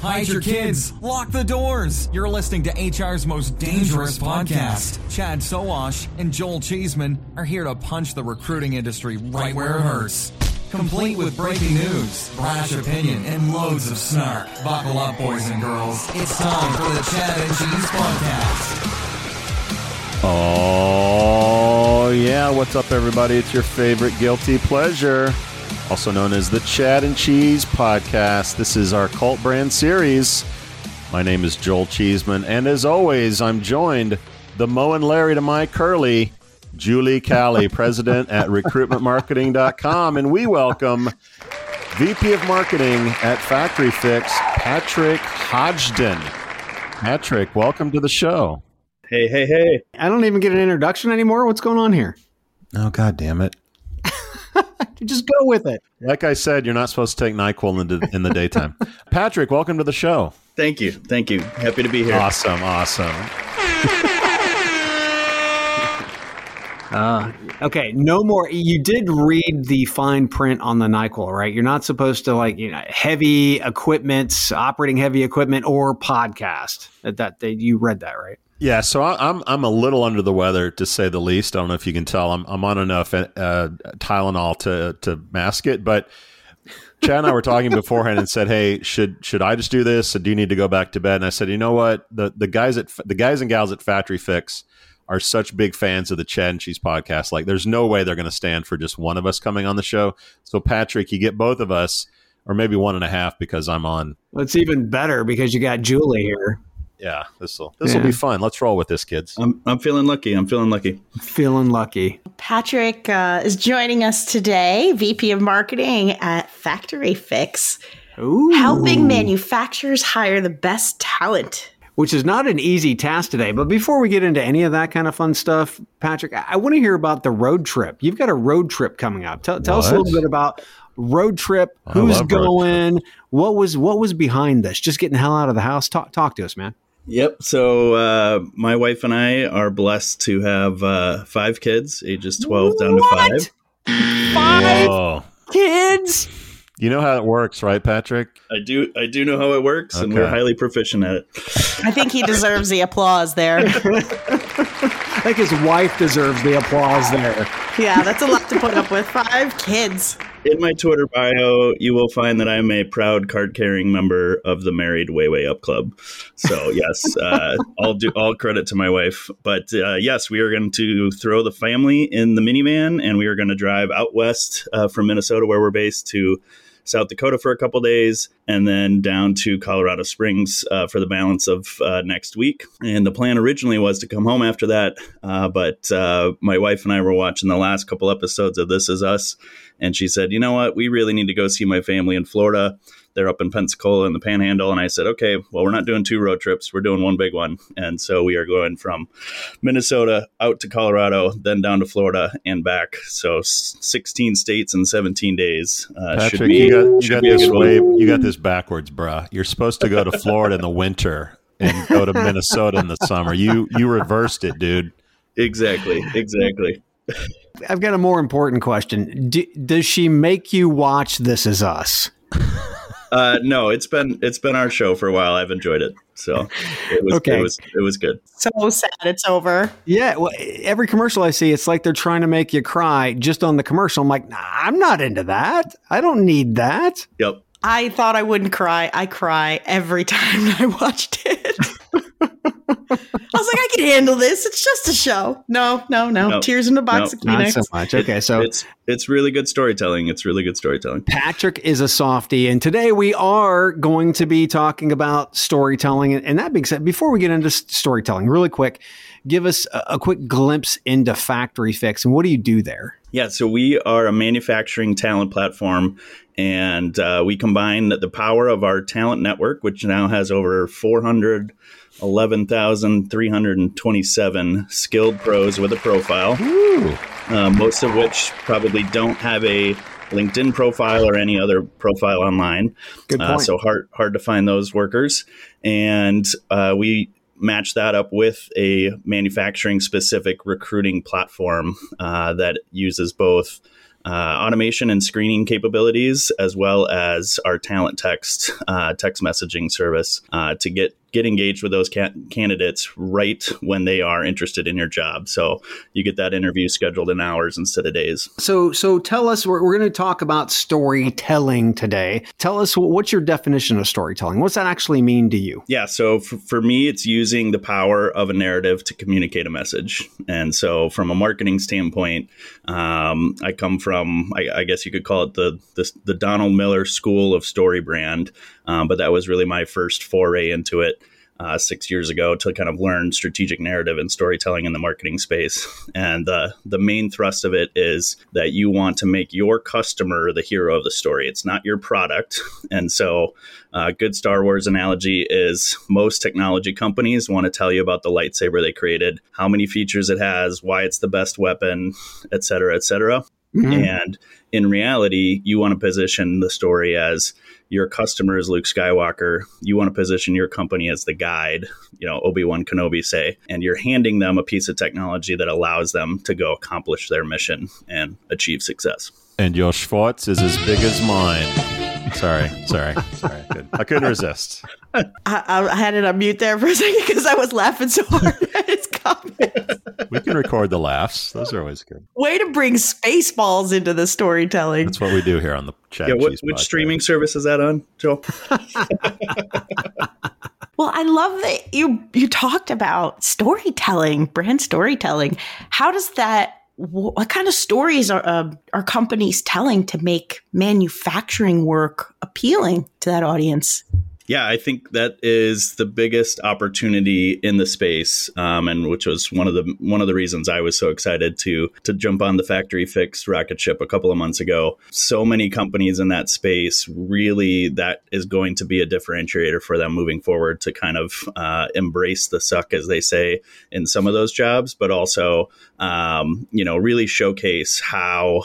hide your kids, lock the doors. You're listening to HR's most dangerous podcast. Chad Sowash and Joel Cheeseman are here to punch the recruiting industry right where it hurts. Complete with breaking news, brash opinion, and loads of snark. Buckle up, boys and girls. It's time for the Chad and Cheese Podcast. Oh, yeah. What's up, everybody? It's your favorite guilty pleasure, also known as the Chad and Cheese Podcast. This is our cult brand series. My name is Joel Cheeseman, and as always, I'm joined the Mo and Larry to my Curly, Julie Calli, president at recruitmentmarketing.com, and we welcome VP of Marketing at Factory Fix, Patrick Hodgden. Patrick, welcome to the show. Hey, hey, hey. I don't even get an introduction anymore. What's going on here? Oh, god damn it. Just go with it. Like I said, you're not supposed to take NyQuil in the, in the daytime. Patrick, welcome to the show. Thank you. Thank you. Happy to be here. Awesome, awesome. Uh, okay, no more. You did read the fine print on the Nyquil, right? You're not supposed to like you know heavy equipment, operating heavy equipment, or podcast. That, that, that you read that, right? Yeah, so I, I'm I'm a little under the weather to say the least. I don't know if you can tell. I'm I'm on enough uh, Tylenol to to mask it, but Chad and I were talking beforehand and said, "Hey, should should I just do this? Or do you need to go back to bed?" And I said, "You know what? The the guys at the guys and gals at Factory Fix are such big fans of the Chad and Cheese podcast. Like, there's no way they're going to stand for just one of us coming on the show. So, Patrick, you get both of us, or maybe one and a half because I'm on. Well, it's even better because you got Julie here. Yeah, this will this will be fun. Let's roll with this, kids. I'm I'm feeling lucky. I'm feeling lucky. Feeling lucky. Patrick uh, is joining us today, VP of Marketing at Factory Fix, Ooh. helping manufacturers hire the best talent. Which is not an easy task today. But before we get into any of that kind of fun stuff, Patrick, I, I want to hear about the road trip. You've got a road trip coming up. Tell, tell us a little bit about road trip. Who's love road going? What was what was behind this? Just getting the hell out of the house. Talk talk to us, man. Yep. So uh, my wife and I are blessed to have uh, five kids, ages 12 down to What? five. Five Whoa. kids. You know how it works, right, Patrick? I do I do know how it works, and we're highly proficient at it. I think he deserves the applause there. I think his wife deserves the applause there. Yeah, that's a lot to put up with. Five kids. In my Twitter bio, you will find that I'm a proud card-carrying member of the Married Way Way Up Club. So yes, uh, I'll do all credit to my wife. But uh, yes, we are going to throw the family in the minivan, and we are going to drive out west uh, from Minnesota, where we're based, to South Dakota for a couple days, and then down to Colorado Springs uh, for the balance of uh, next week. And the plan originally was to come home after that, uh, but uh, my wife and I were watching the last couple episodes of This Is Us, and she said, "You know what? We really need to go see my family in Florida." They're up in Pensacola in the Panhandle, and I said, "Okay, well, we're not doing two road trips; we're doing one big one." And so we are going from Minnesota out to Colorado, then down to Florida and back. So 16 states in 17 days. Uh, should Patrick, be, you got you got this way you got this backwards, bruh. You're supposed to go to Florida in the winter and go to Minnesota in the summer. You you reversed it, dude. Exactly, exactly. I've got a more important question. Do, does she make you watch This Is Us? Uh, no, it's been it's been our show for a while. I've enjoyed it, so it was Okay. it was it was good. So sad it's over. Yeah, well, every commercial I see, it's like they're trying to make you cry just on the commercial. I'm like, nah, I'm not into that. I don't need that. Yep. I thought I wouldn't cry. I cry every time I watched it. I was like, I can handle this. It's just a show. No, no, no. No. Tears in a box of Not so much. Okay, so it's it's really good storytelling. It's really good storytelling. Patrick is a softie, and today we are going to be talking about storytelling. And, and that being said, before we get into storytelling, really quick, give us a, a quick glimpse into Factory Fix and what do you do there? Yeah, so we are a manufacturing talent platform, and uh, we combine the power of our talent network, which now has over 411,327 skilled pros with a profile, uh, most of which probably don't have a LinkedIn profile or any other profile online. Good Uh, point. so hard hard to find those workers, and uh, we match that up with a manufacturing specific recruiting platform uh, that uses both uh, automation and screening capabilities, as well as our talent text uh, text messaging service uh, to get get engaged with those ca- candidates right when they are interested in your job. So you get that interview scheduled in hours instead of days. So, so tell us. We're, we're going to talk about storytelling today. Tell us what's your definition of storytelling. What's that actually mean to you? Yeah. So for, for me, it's using the power of a narrative to communicate a message. And so, from a marketing standpoint, um, I come from, I, I, guess you could call it the the, the Donald Miller School of Story Brand, um, but that was really my first foray into it uh, six years ago to kind of learn strategic narrative and storytelling in the marketing space. And uh, the main thrust of it is that you want to make your customer the hero of the story. It's not your product. And so, uh, good Star Wars analogy is most technology companies want to tell you about the lightsaber they created, how many features it has, why it's the best weapon, et cetera, et cetera. Mm-hmm. And in reality, you want to position the story as your customer is Luke Skywalker. You want to position your company as the guide, you know, Obi Wan Kenobi say, and you're handing them a piece of technology that allows them to go accomplish their mission and achieve success. And your Schwartz is as big as mine. Sorry, sorry, sorry. I couldn't, I couldn't resist. I, I, had it on mute there for a second because I was laughing so hard at his comments. We can record the laughs; those are always good. Way to bring Spaceballs into the storytelling. That's what we do here on the chat. Yeah, what, which streaming service is that on, Joel? well, I love that you you talked about storytelling, brand storytelling. How does that what kind of stories are uh, are companies telling to make manufacturing work appealing to that audience? Yeah, I think that is the biggest opportunity in the space, um, and which was one of the one of the reasons I was so excited to to jump on the factory fix rocket ship a couple of months ago. So many companies in that space really that is going to be a differentiator for them moving forward to kind of uh, embrace the suck, as they say, in some of those jobs, but also um, you know really showcase how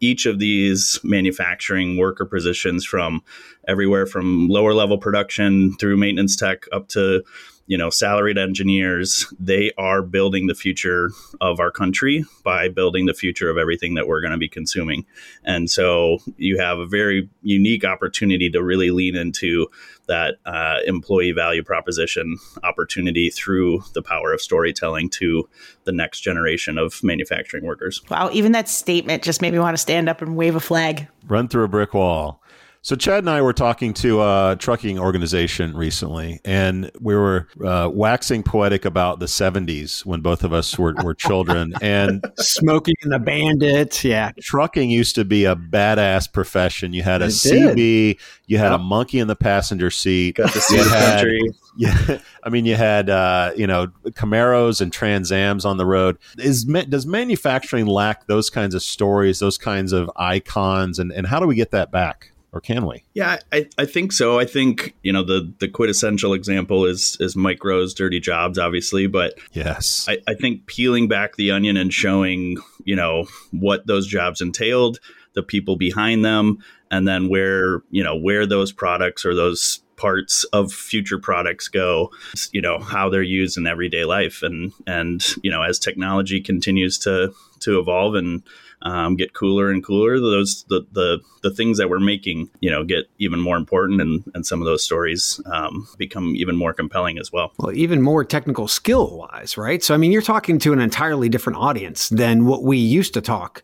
each of these manufacturing worker positions from everywhere from lower level production through maintenance tech up to you know salaried engineers they are building the future of our country by building the future of everything that we're going to be consuming. And so you have a very unique opportunity to really lean into that uh, employee value proposition opportunity through the power of storytelling to the next generation of manufacturing workers. Wow even that statement just made me want to stand up and wave a flag. Run through a brick wall so Chad and I were talking to a trucking organization recently, and we were uh, waxing poetic about the '70s when both of us were, were children, and smoking and the bandits, Yeah, trucking used to be a badass profession. You had a it CB, did. you had yep. a monkey in the passenger seat. Got to see the had, country. Yeah, I mean, you had uh, you know Camaros and Trans Ams on the road. Is does manufacturing lack those kinds of stories, those kinds of icons, and and how do we get that back? Or can we? Yeah, I, I think so. I think you know the the quintessential example is is Mike Rowe's Dirty Jobs, obviously, but yes, I, I think peeling back the onion and showing you know what those jobs entailed, the people behind them, and then where you know where those products or those parts of future products go you know how they're used in everyday life and and you know as technology continues to to evolve and um, get cooler and cooler, those the, the the things that we're making, you know, get even more important, and and some of those stories um, become even more compelling as well. Well, even more technical skill wise, right? So, I mean, you're talking to an entirely different audience than what we used to talk.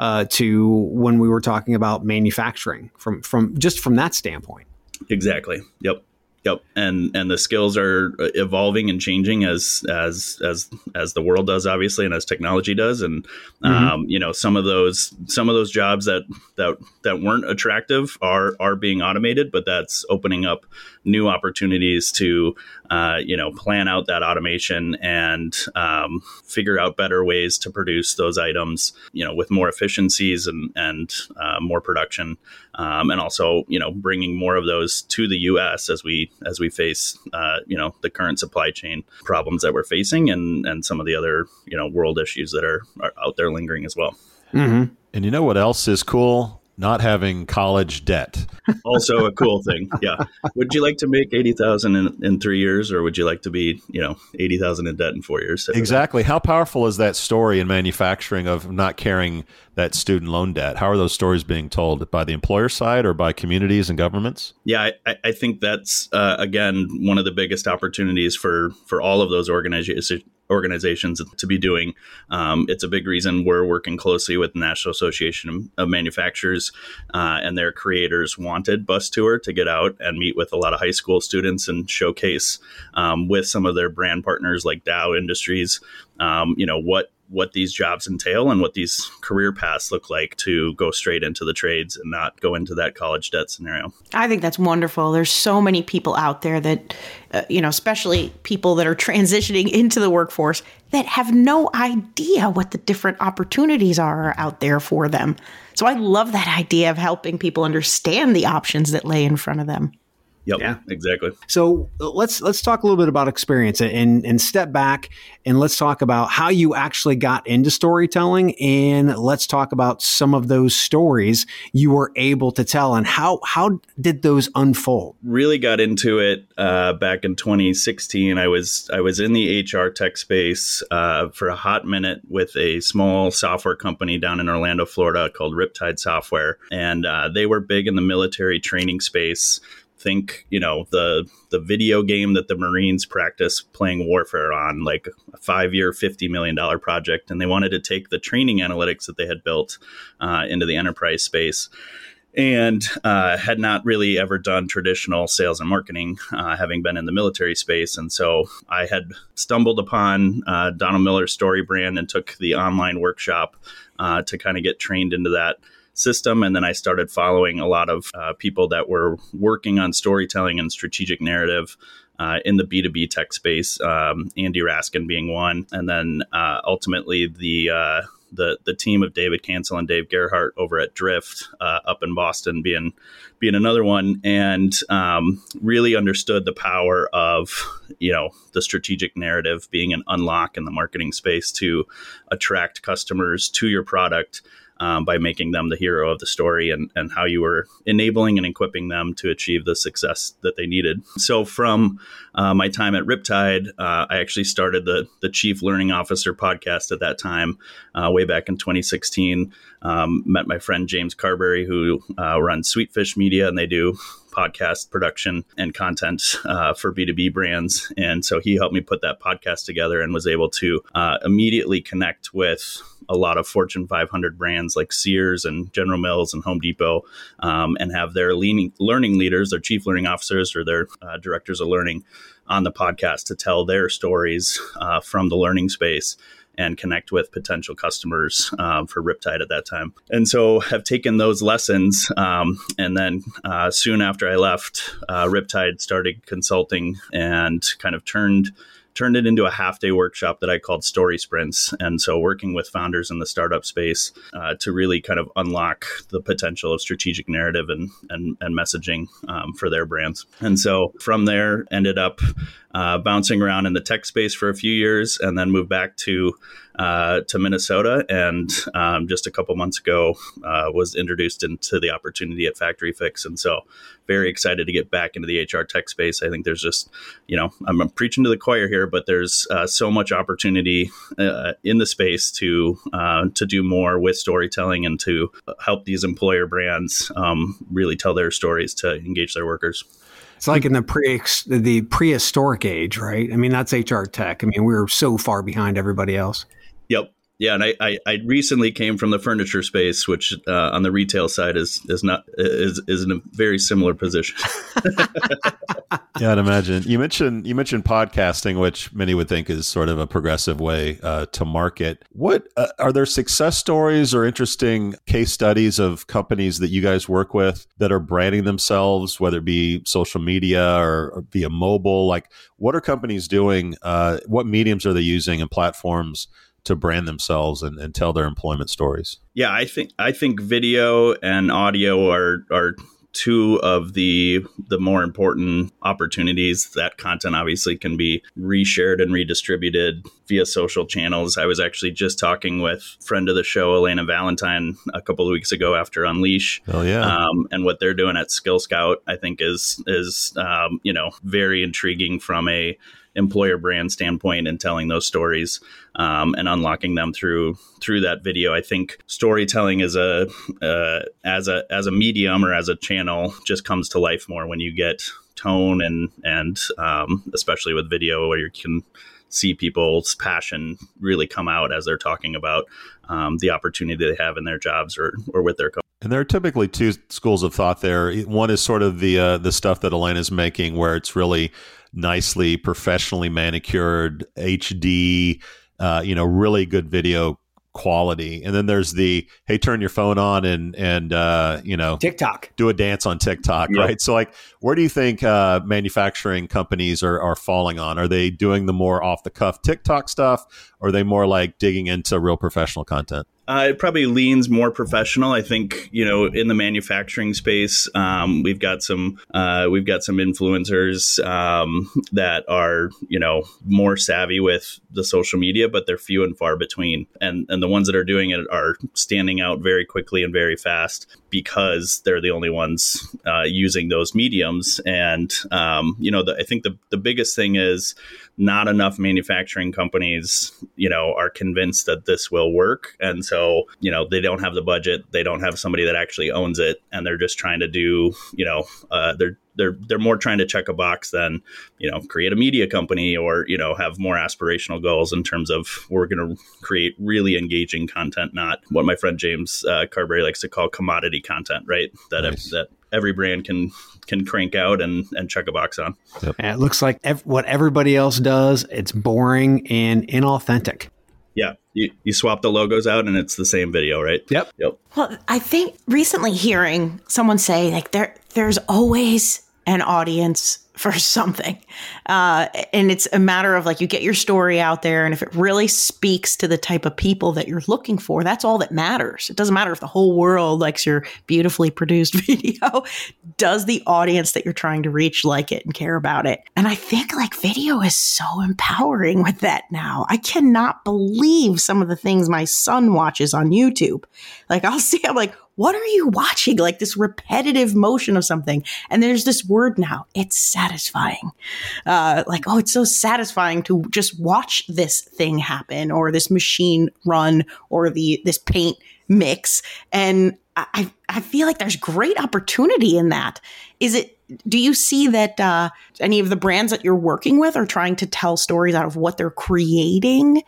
Uh, to when we were talking about manufacturing from from just from that standpoint. Exactly. Yep. Yep, and and the skills are uh, evolving and changing as as as as the world does, obviously, and as technology does. And mm-hmm. um, you know, some of those some of those jobs that that that weren't attractive are are being automated, but that's opening up new opportunities to uh, you know plan out that automation and um, figure out better ways to produce those items, you know, with more efficiencies and and uh, more production, um, and also you know bringing more of those to the U.S. as we as we face uh, you know the current supply chain problems that we're facing and and some of the other you know world issues that are, are out there lingering as well. Mm-hmm. And you know what else is cool? Not having college debt. also a cool thing. Yeah. Would you like to make 80,000 in, in 3 years or would you like to be, you know, 80,000 in debt in 4 years? Exactly. How powerful is that story in manufacturing of not carrying that student loan debt? How are those stories being told by the employer side or by communities and governments? Yeah, I, I think that's uh, again one of the biggest opportunities for for all of those organizations organizations to be doing. Um, it's a big reason we're working closely with the National Association of Manufacturers uh, and their creators wanted bus tour to get out and meet with a lot of high school students and showcase um, with some of their brand partners like Dow Industries, um, you know what what these jobs entail and what these career paths look like to go straight into the trades and not go into that college debt scenario. I think that's wonderful. There's so many people out there that, uh, you know, especially people that are transitioning into the workforce that have no idea what the different opportunities are out there for them. So I love that idea of helping people understand the options that lay in front of them. Yep. Yeah. Exactly. So let's let's talk a little bit about experience and and step back and let's talk about how you actually got into storytelling and let's talk about some of those stories you were able to tell and how how did those unfold. Really got into it uh, back in 2016. I was I was in the HR tech space uh, for a hot minute with a small software company down in Orlando, Florida called Riptide Software, and uh, they were big in the military training space think you know the the video game that the marines practice playing warfare on like a five year 50 million dollar project and they wanted to take the training analytics that they had built uh, into the enterprise space and uh, had not really ever done traditional sales and marketing, uh, having been in the military space. And so I had stumbled upon uh, Donald Miller's story brand and took the online workshop uh, to kind of get trained into that system. And then I started following a lot of uh, people that were working on storytelling and strategic narrative. Uh, in the B2B tech space, um, Andy Raskin being one, and then uh, ultimately the uh, the the team of David Cancel and Dave Gerhardt over at Drift uh, up in Boston being being another one, and um, really understood the power of you know the strategic narrative being an unlock in the marketing space to attract customers to your product um, by making them the hero of the story and, and how you were enabling and equipping them to achieve the success that they needed. So, from uh, my time at Riptide, uh, I actually started the, the Chief Learning Officer podcast at that time, uh, way back in 2016. Um, met my friend James Carbary, who uh, runs Sweetfish Media, and they do podcast production and content uh, for B2B brands. And so he helped me put that podcast together and was able to uh, immediately connect with a lot of Fortune 500 brands like Sears and General Mills and Home Depot um, and have their leaning, learning leaders, their chief learning officers, or their uh, directors of learning on the podcast to tell their stories uh, from the learning space and connect with potential customers um, for Riptide at that time. And so have taken those lessons. Um, and then uh, soon after I left, uh, Riptide started consulting and kind of turned turned it into a half day workshop that I called Story Sprints. And so, working with founders in the startup space uh, to really kind of unlock the potential of strategic narrative and, and, and messaging um, for their brands. And so, from there, ended up uh, bouncing around in the tech space for a few years and then moved back to uh, to Minnesota. And um, just a couple months ago, uh, was introduced into the opportunity at Factory Fix. And so, very excited to get back into the HR tech space. I think there's just, you know, I'm, preaching to the choir here, but there's uh, so much opportunity uh, in the space to uh, to do more with storytelling and to help these employer brands um, really tell their stories to engage their workers. It's like in the pre the prehistoric age, right? I mean, that's HR tech. I mean, we we're so far behind everybody else. Yep. Yeah, and I, I, I, recently came from the furniture space, which uh, on the retail side is is not is is in a very similar position. yeah, I'd imagine. You mentioned you mentioned podcasting, which many would think is sort of a progressive way uh, to market. What uh, are there success stories or interesting case studies of companies that you guys work with that are branding themselves, whether it be social media or, or via mobile? Like, what are companies doing? Uh, what mediums are they using and platforms? To brand themselves and, and tell their employment stories? Yeah, I think I think video and audio are are two of the the more important opportunities that content obviously can be reshared and redistributed via social channels. I was actually just talking with friend of the show Elena Valentine a couple of weeks ago after Unleash. Oh yeah, um, and what they're doing at Skill Scout, I think is is um, you know very intriguing from a employer brand standpoint and telling those stories um, and unlocking them through through that video. I think storytelling is a uh, as a as a medium or as a channel just comes to life more when you get tone and and um, especially with video where you can see people's passion really come out as they're talking about um, the opportunity they have in their jobs or or with their co- and there are typically two schools of thought there. One is sort of the uh, the stuff that Elena's making, where it's really nicely professionally manicured HD, uh, you know, really good video quality. And then there's the hey, turn your phone on and and uh, you know TikTok, do a dance on TikTok, yep. right? So like, where do you think uh, manufacturing companies are are falling on? Are they doing the more off the cuff TikTok stuff, or are they more like digging into real professional content? Uh, it probably leans more professional. I think you know in the manufacturing space, um, we've got some uh, we've got some influencers um, that are you know more savvy with the social media, but they're few and far between. And and the ones that are doing it are standing out very quickly and very fast because they're the only ones uh, using those mediums. And um, you know, the, I think the the biggest thing is not enough manufacturing companies, you know, are convinced that this will work. And so, you know, they don't have the budget, they don't have somebody that actually owns it, and they're just trying to do, you know, uh, they're they're they're more trying to check a box than you know create a media company or you know have more aspirational goals in terms of we're going to create really engaging content not what my friend james uh, carbary likes to call commodity content right that nice. that every brand can can crank out and and check a box on. Yep. And it looks like ev- what everybody else does. It's boring and inauthentic. Yeah, you, you swap the logos out and it's the same video, right? Yep. Yep. Well, I think recently hearing someone say like there there's always an audience for something. Uh, and it's a matter of like you get your story out there, and if it really speaks to the type of people that you're looking for, that's all that matters. It doesn't matter if the whole world likes your beautifully produced video. Does the audience that you're trying to reach like it and care about it? And I think like video is so empowering with that now. I cannot believe some of the things my son watches on YouTube. Like I'll see, I'm like, what are you watching? Like this repetitive motion of something. And there's this word now. It's satisfying. Uh, like, oh, it's so satisfying to just watch this thing happen or this machine run or the, this paint mix. And I, I feel like there's great opportunity in that. Is it, do you see that uh, any of the brands that you're working with are trying to tell stories out of what they're creating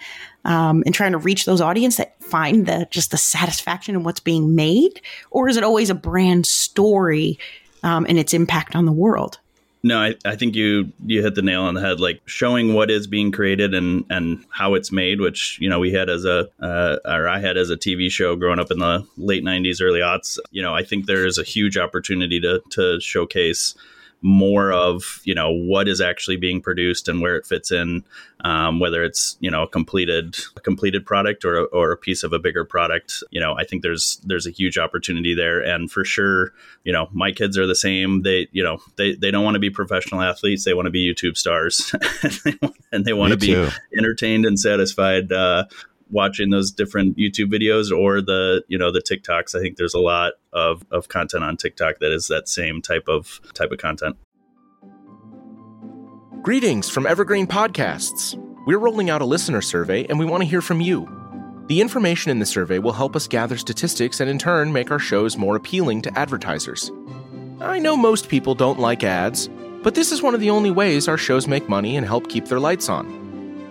um, and trying to reach those audience that find the just the satisfaction in what's being made, or is it always a brand story um, and its impact on the world? No, I, I think you you hit the nail on the head. Like showing what is being created and and how it's made, which you know we had as a uh, or I had as a TV show growing up in the late '90s, early aughts. You know, I think there is a huge opportunity to to showcase more of you know what is actually being produced and where it fits in, um, whether it's you know a completed a completed product or a, or a piece of a bigger product. You know, I think there's there's a huge opportunity there, and for sure, you know, my kids are the same. They you know they they don't want to be professional athletes; they want to be YouTube stars, and they want to be entertained and satisfied uh, watching those different YouTube videos or the you know the TikToks. I think there's a lot of, of content on TikTok that is that same type of type of content. Greetings from Evergreen Podcasts. We're rolling out a listener survey and we want to hear from you. The information in the survey will help us gather statistics and in turn make our shows more appealing to advertisers. I know most people don't like ads, but this is one of the only ways our shows make money and help keep their lights on.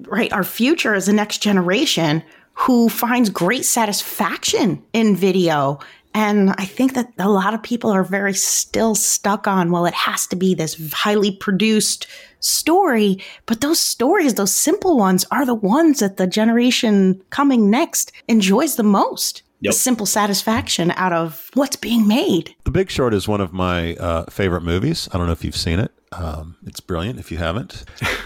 right, our future is the next generation who finds great satisfaction in video And I think that a lot of people are very still stuck on, well, it has to be this highly produced story. But those stories, those simple ones, are the ones that the generation coming next enjoys the most. Yep. The simple satisfaction out of what's being made. The Big Short is one of my uh, favorite movies. I don't know if you've seen it. Um, it's brilliant if you haven't.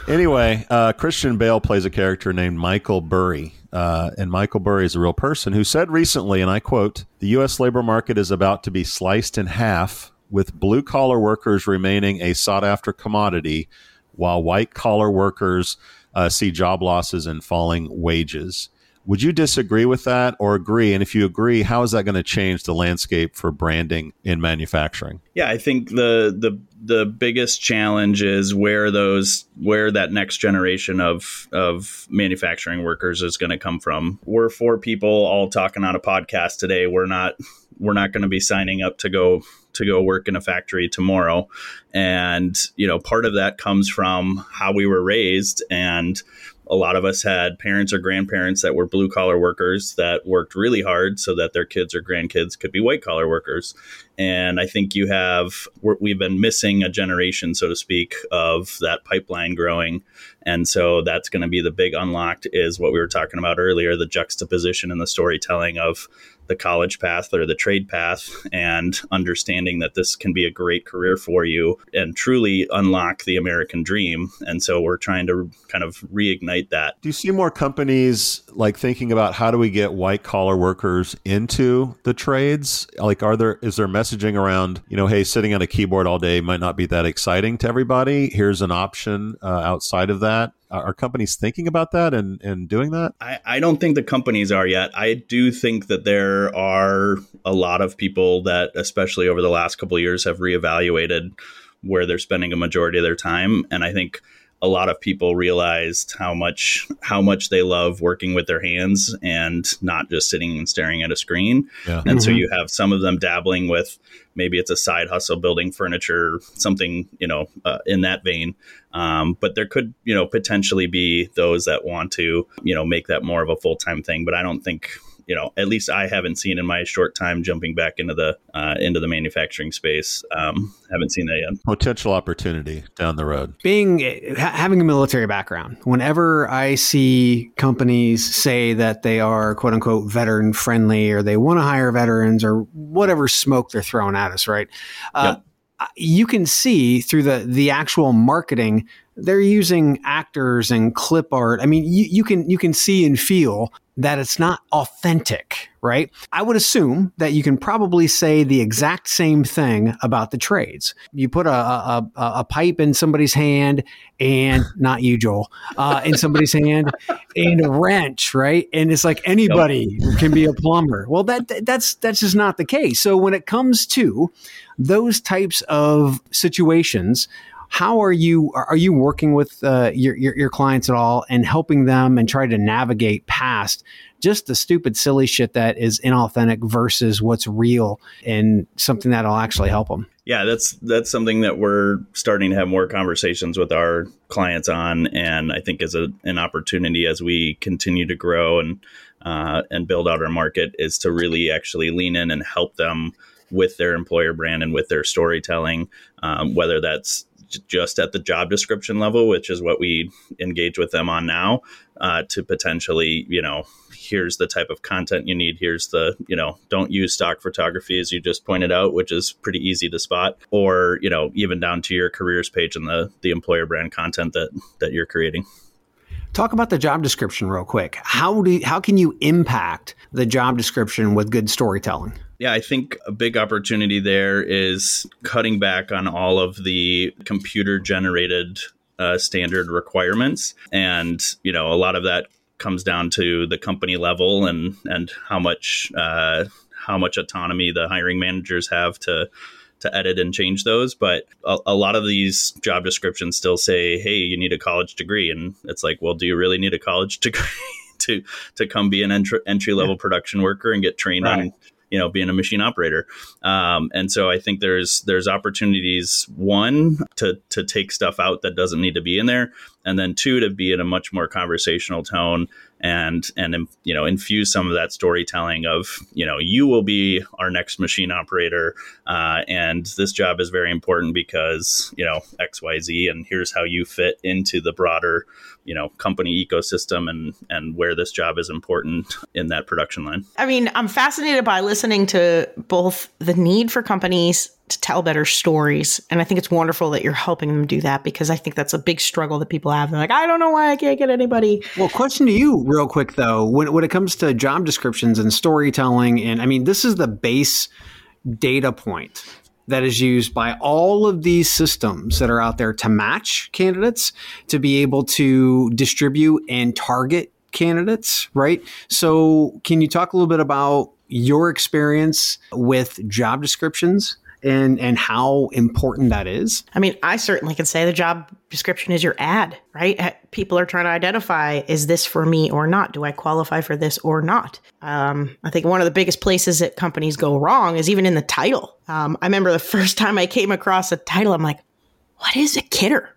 anyway, uh, Christian Bale plays a character named Michael Burry. Uh, and Michael Burry is a real person who said recently, and I quote, the U.S. labor market is about to be sliced in half, with blue collar workers remaining a sought after commodity, while white collar workers uh, see job losses and falling wages. Would you disagree with that or agree? And if you agree, how is that going to change the landscape for branding in manufacturing? Yeah, I think the the the biggest challenge is where those where that next generation of of manufacturing workers is going to come from. We're four people all talking on a podcast today. We're not we're not going to be signing up to go to go work in a factory tomorrow. And you know, part of that comes from how we were raised and a lot of us had parents or grandparents that were blue collar workers that worked really hard so that their kids or grandkids could be white collar workers. And I think you have, we've been missing a generation, so to speak, of that pipeline growing. And so that's going to be the big unlocked is what we were talking about earlier the juxtaposition and the storytelling of the college path or the trade path and understanding that this can be a great career for you and truly unlock the American dream. And so we're trying to kind of reignite that. Do you see more companies like thinking about how do we get white collar workers into the trades? Like, are there, is there messaging around, you know, hey, sitting on a keyboard all day might not be that exciting to everybody. Here's an option uh, outside of that. Are companies thinking about that and, and doing that? I, I don't think the companies are yet. I do think that there are a lot of people that, especially over the last couple of years, have reevaluated where they're spending a majority of their time. And I think a lot of people realized how much how much they love working with their hands and not just sitting and staring at a screen. Yeah. And so Mhm. you have some of them dabbling with maybe it's a side hustle building furniture, something you know uh, in that vein. Um, but there could you know potentially be those that want to you know make that more of a full time thing. But I don't think you know at least I haven't seen in my short time jumping back into the uh, into the manufacturing space. Um, haven't seen that yet. Potential opportunity down the road. being ha- having a military background whenever i see companies say that they are quote unquote veteran friendly or they want to hire veterans or whatever smoke they're throwing at us right uh, you can see through the the actual marketing they're using actors and clip art. I mean you, you can you can see and feel that it's not authentic right? I would assume that you can probably say the exact same thing about the trades. You put a, a, a, pipe in somebody's hand and not you joel uh, in somebody's hand and a wrench right? And it's like anybody can be a plumber. Well that that's that's just not the case. So when it comes to those types of situations how are you are you working with uh, your, your, your clients at all and helping them and try to navigate past just the stupid silly shit that is inauthentic versus what's real and something that'll actually help them yeah that's that's something that we're starting to have more conversations with our clients on and i think as a, an opportunity as we continue to grow and uh, and build out our market is to really actually lean in and help them with their employer brand and with their storytelling um, whether that's just at the job description level which is what we engage with them on now uh, to potentially you know here's the type of content you need here's the you know don't use stock photography as you just pointed out which is pretty easy to spot or you know even down to your careers page and the the employer brand content that that you're creating. Talk about the job description real quick. How do you, how can you impact the job description with good storytelling yeah, I think a big opportunity there is cutting back on all of the computer generated uh, standard requirements. And, you know, a lot of that comes down to the company level and, and how much, uh, how much autonomy the hiring managers have to, to edit and change those. But a, a lot of these job descriptions still say, hey, you need a college degree. And it's like, well, do you really need a college degree? to to come be an entry entry level production worker and get trained Right. on you know being a machine operator. Um, and so i think there's there's opportunities one to to take stuff out that doesn't need to be in there and then two to be in a much more conversational tone and and you know infuse some of that storytelling of you know you will be our next machine operator uh, and this job is very important because you know xyz and here's how you fit into the broader you know company ecosystem and and where this job is important in that production line. I mean i'm fascinated by listening to both the need for companies to tell better stories. And i think it's wonderful that you're helping them do that because i think that's a big struggle that people have. They're like i don't know why i can't get anybody. Well question to you real quick though. When, when it comes to job descriptions and storytelling and i mean this is the base data point that is used by all of these systems that are out there to match candidates, to be able to distribute and target candidates, right? So, can you talk a little bit about your experience with job descriptions and and how important that is? I mean, I certainly can say the job description is your ad, right? People are trying to identify is this for me or not? Do I qualify for this or not? Um, I think one of the biggest places that companies go wrong is even in the title. Um, I remember the first time I came across a title, I'm like, what is a kidder?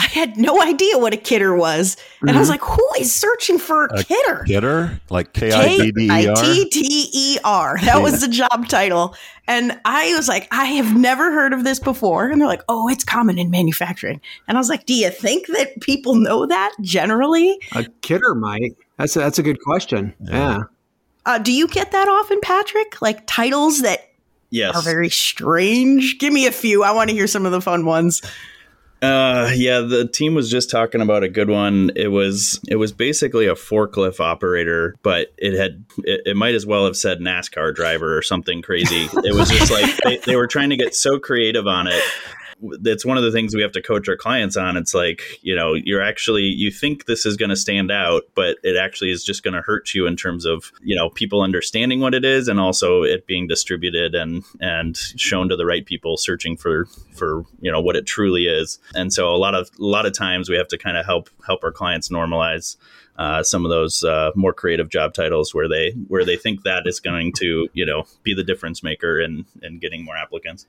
I had no idea what a kidder was. And mm-hmm. I was mm-hmm. like, who is searching for a, a kidder? Kidder? Like K I D D E R? T T E R. That was the job title. And I was like, I have never heard of this before. And they're like, oh, it's common in manufacturing. And I was like, do you think that people know that generally? A kidder might. That's a, that's a good question. Yeah. yeah. Uh, do you get that often, Patrick? Like titles that yes. are very strange? Give me a few. I want to hear some of the fun ones. Uh, yeah, the team was just talking about a good one. It was it was basically a forklift operator, but it had it, it might as well have said NASCAR driver or something crazy. It was just like they, they were trying to get so creative on it it's one of the things we have to coach our clients on. It's like, you know, you're actually, you think this is going to stand out, but it actually is just going to hurt you in terms of, you know, people understanding what it is and also it being distributed and, and shown to the right people searching for, for, you know, what it truly is. And so a lot of, a lot of times we have to kind of help, help our clients normalize uh, some of those uh, more creative job titles where they where they think that is going to you know be the difference maker in in getting more applicants.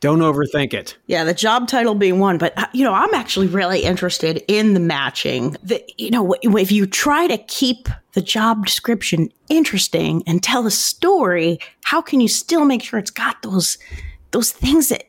Don't overthink it. Yeah, the job title being one, but uh, you know, I'm actually really interested in the matching. The, you know, if you try to keep the job description interesting and tell a story, how can you still make sure it's got those those things that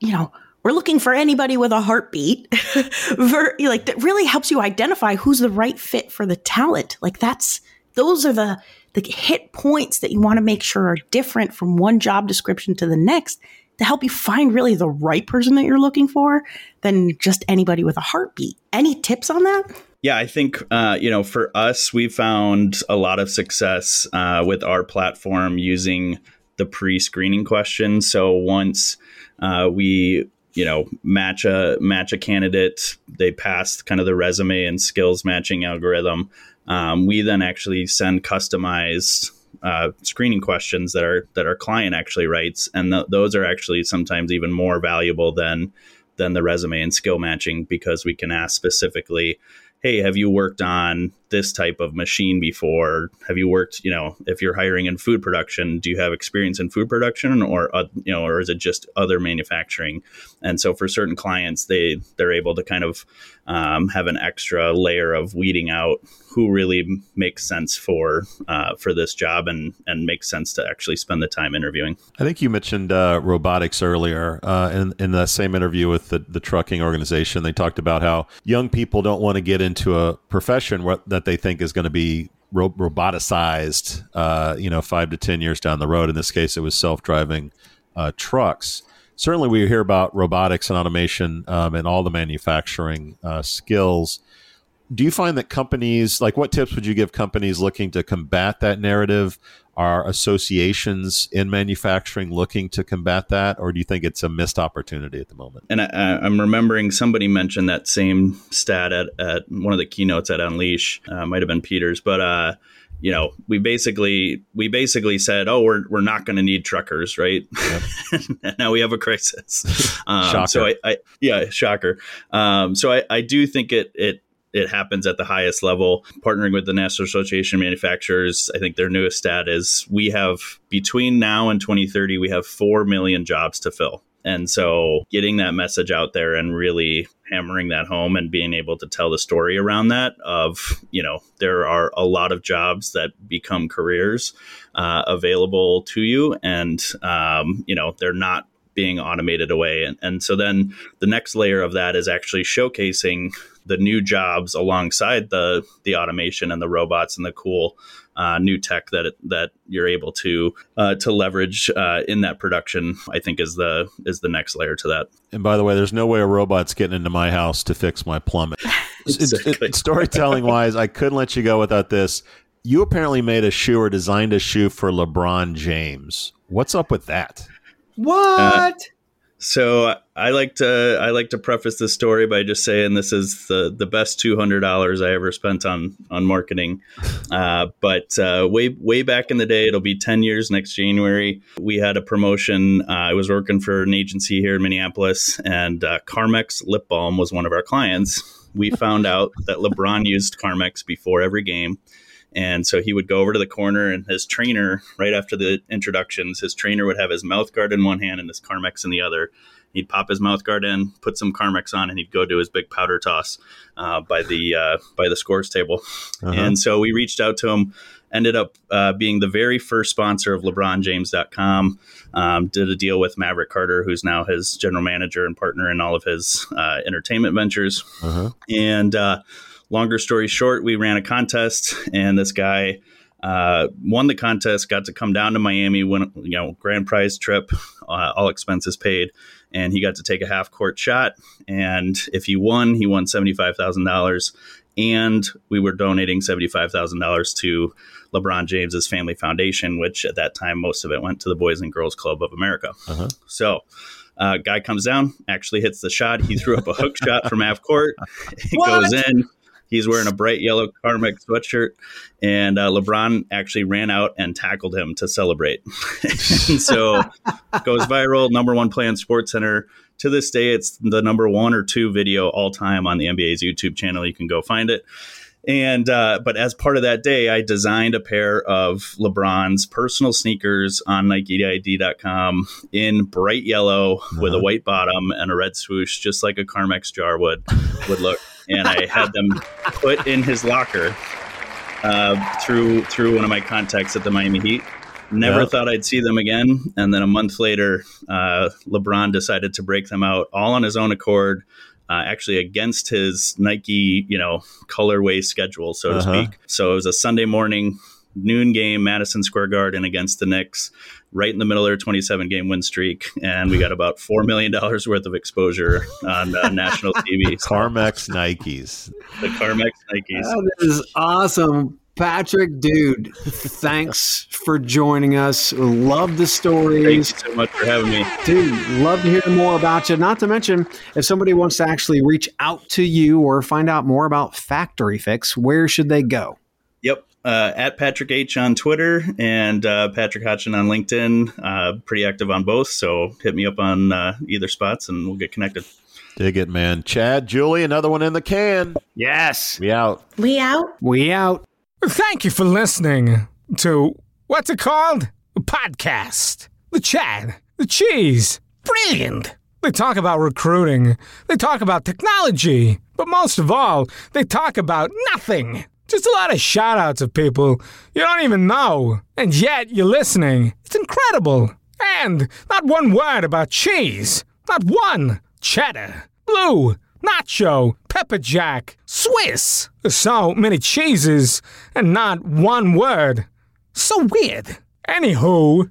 you know we're looking for anybody with a heartbeat like that really helps you identify who's the right fit for the talent like that's those are the the hit points that you want to make sure are different from one job description to the next to help you find really the right person that you're looking for than just anybody with a heartbeat. Any tips on that? Yeah, I think uh, you know for us, we found a lot of success uh, with our platform using the pre-screening questions. So once uh, we you know match a match a candidate, they pass kind of the resume and skills matching algorithm. Um, we then actually send customized uh, screening questions that our that our client actually writes, and th- those are actually sometimes even more valuable than than the resume and skill matching because we can ask specifically, hey, have you worked on this type of machine before? Have you worked, you know, if you're hiring in food production, do you have experience in food production or, uh, you know, or is it just other manufacturing? And so for certain clients, they, they're able to kind of um, have an extra layer of weeding out who really makes sense for uh, for this job and and makes sense to actually spend the time interviewing. I think you mentioned uh, robotics earlier uh, in in the same interview with the, the trucking organization. They talked about how young people don't want to get into a profession where, they think is going to be ro- roboticized. Uh, you know, five to ten years down the road. In this case, it was self driving uh, trucks certainly we hear about robotics and automation um, and all the manufacturing uh, skills. Do you find that companies, like, what tips would you give companies looking to combat that narrative? Are associations in manufacturing looking to combat that, or do you think it's a missed opportunity at the moment? And I, am remembering somebody mentioned that same stat at, at one of the keynotes at Unleash. Uh, might have been Peters, but uh, you know, we basically we basically said, oh, we're we're not going to need truckers, right? Yep. now we have a crisis. Um, so I, I, yeah, shocker. Um, so I, I do think it it it happens at the highest level. Partnering with the National Association of Manufacturers, I think their newest stat is we have between now and 2030, we have four million jobs to fill And so getting that message out there and really hammering that home and being able to tell the story around that of, you know, there are a lot of jobs that become careers uh, available to you. And, um, you know, they're not being automated away. And, and so then the next layer of that is actually showcasing the new jobs alongside the the automation and the robots and the cool uh, new tech that that you're able to uh, to leverage uh, in that production. I think is the is the next layer to that. And by the way, there's no way a robot's getting into my house to fix my plumbing. exactly. storytelling wise, I couldn't let you go without this. You apparently made a shoe or designed a shoe for LeBron James. What's up with that? What? So I like to I like to preface this story by just saying this is the the best two hundred dollars I ever spent on on marketing. Uh, but uh, way way back in the day, it'll be ten years next January. We had a promotion. Uh, I was working for an agency here in Minneapolis, and uh, Carmex lip balm was one of our clients. We found out that LeBron used Carmex before every game. And so he would go over to the corner, and his trainer, right after the introductions, his trainer would have his mouth guard in one hand and his Carmex in the other. He'd pop his mouth guard in, put some Carmex on, and he'd go do his big powder toss uh, by the uh, by the scores table. Uh-huh. And so we reached out to him. Ended up uh, being the very first sponsor of LeBronJames.com. Um, did a deal with Maverick Carter, who's now his general manager and partner in all of his uh, entertainment ventures. Uh-huh. And uh, longer story short, we ran a contest, and this guy uh, won the contest. Got to come down to Miami, win you know grand prize trip, uh, all expenses paid, and he got to take a half court shot. And if he won, he won seventy five thousand dollars, and we were donating seventy five thousand dollars to LeBron James's family foundation, which at that time most of it went to the Boys and Girls Club of America. Uh-huh. So. Uh, guy comes down, actually hits the shot. He threw up a hook shot from half court. It what? goes in He's wearing a bright yellow Carmex sweatshirt, and uh, LeBron actually ran out and tackled him to celebrate. so goes viral, number one play on Sports Center. To this day, it's the number one or two video all time on the NBA's YouTube channel. You can go find it. And uh, but as part of that day, I designed a pair of LeBron's personal sneakers on NikeID.com in bright yellow uh-huh. with a uh-huh. white bottom and a red swoosh, just like a Carmex jar would would look and I had them put in his locker uh, through through one of my contacts at the Miami Heat. Never yep. thought I'd see them again, and then a month later, uh, LeBron decided to break them out all on his own accord. Uh, actually against his Nike, you know, colorway schedule, so to uh-huh. speak. So it was a Sunday morning noon game, Madison Square Garden against the Knicks right in the middle of their 27 game win streak, and we got about four million dollars worth of exposure on uh, national TV. So. Carmex Nikes. The Carmex Nikes. That is awesome. Patrick, dude, thanks for joining us. Love the stories. Thanks so much for having me. Dude, love to hear more about you. Not to mention, if somebody wants to actually reach out to you or find out more about Factory Fix, where should they go? Yep uh, at Patrick H on Twitter and uh, Patrick Hodgson on LinkedIn. Uh, pretty active on both, so hit me up on uh, either spots and we'll get connected. Dig it, man. Chad, Julie, another one in the can. Yes. We out. We out. We out. Thank you for listening to what's it called? A podcast. The Chad. The Cheese. Brilliant. They talk about recruiting. They talk about technology. But most of all, they talk about nothing. Just a lot of shout outs of people you don't even know, and yet you're listening. It's incredible. And not one word about cheese. Not one. Cheddar, blue, nacho, pepper jack, Swiss. So many cheeses, and not one word. So weird. Anywho,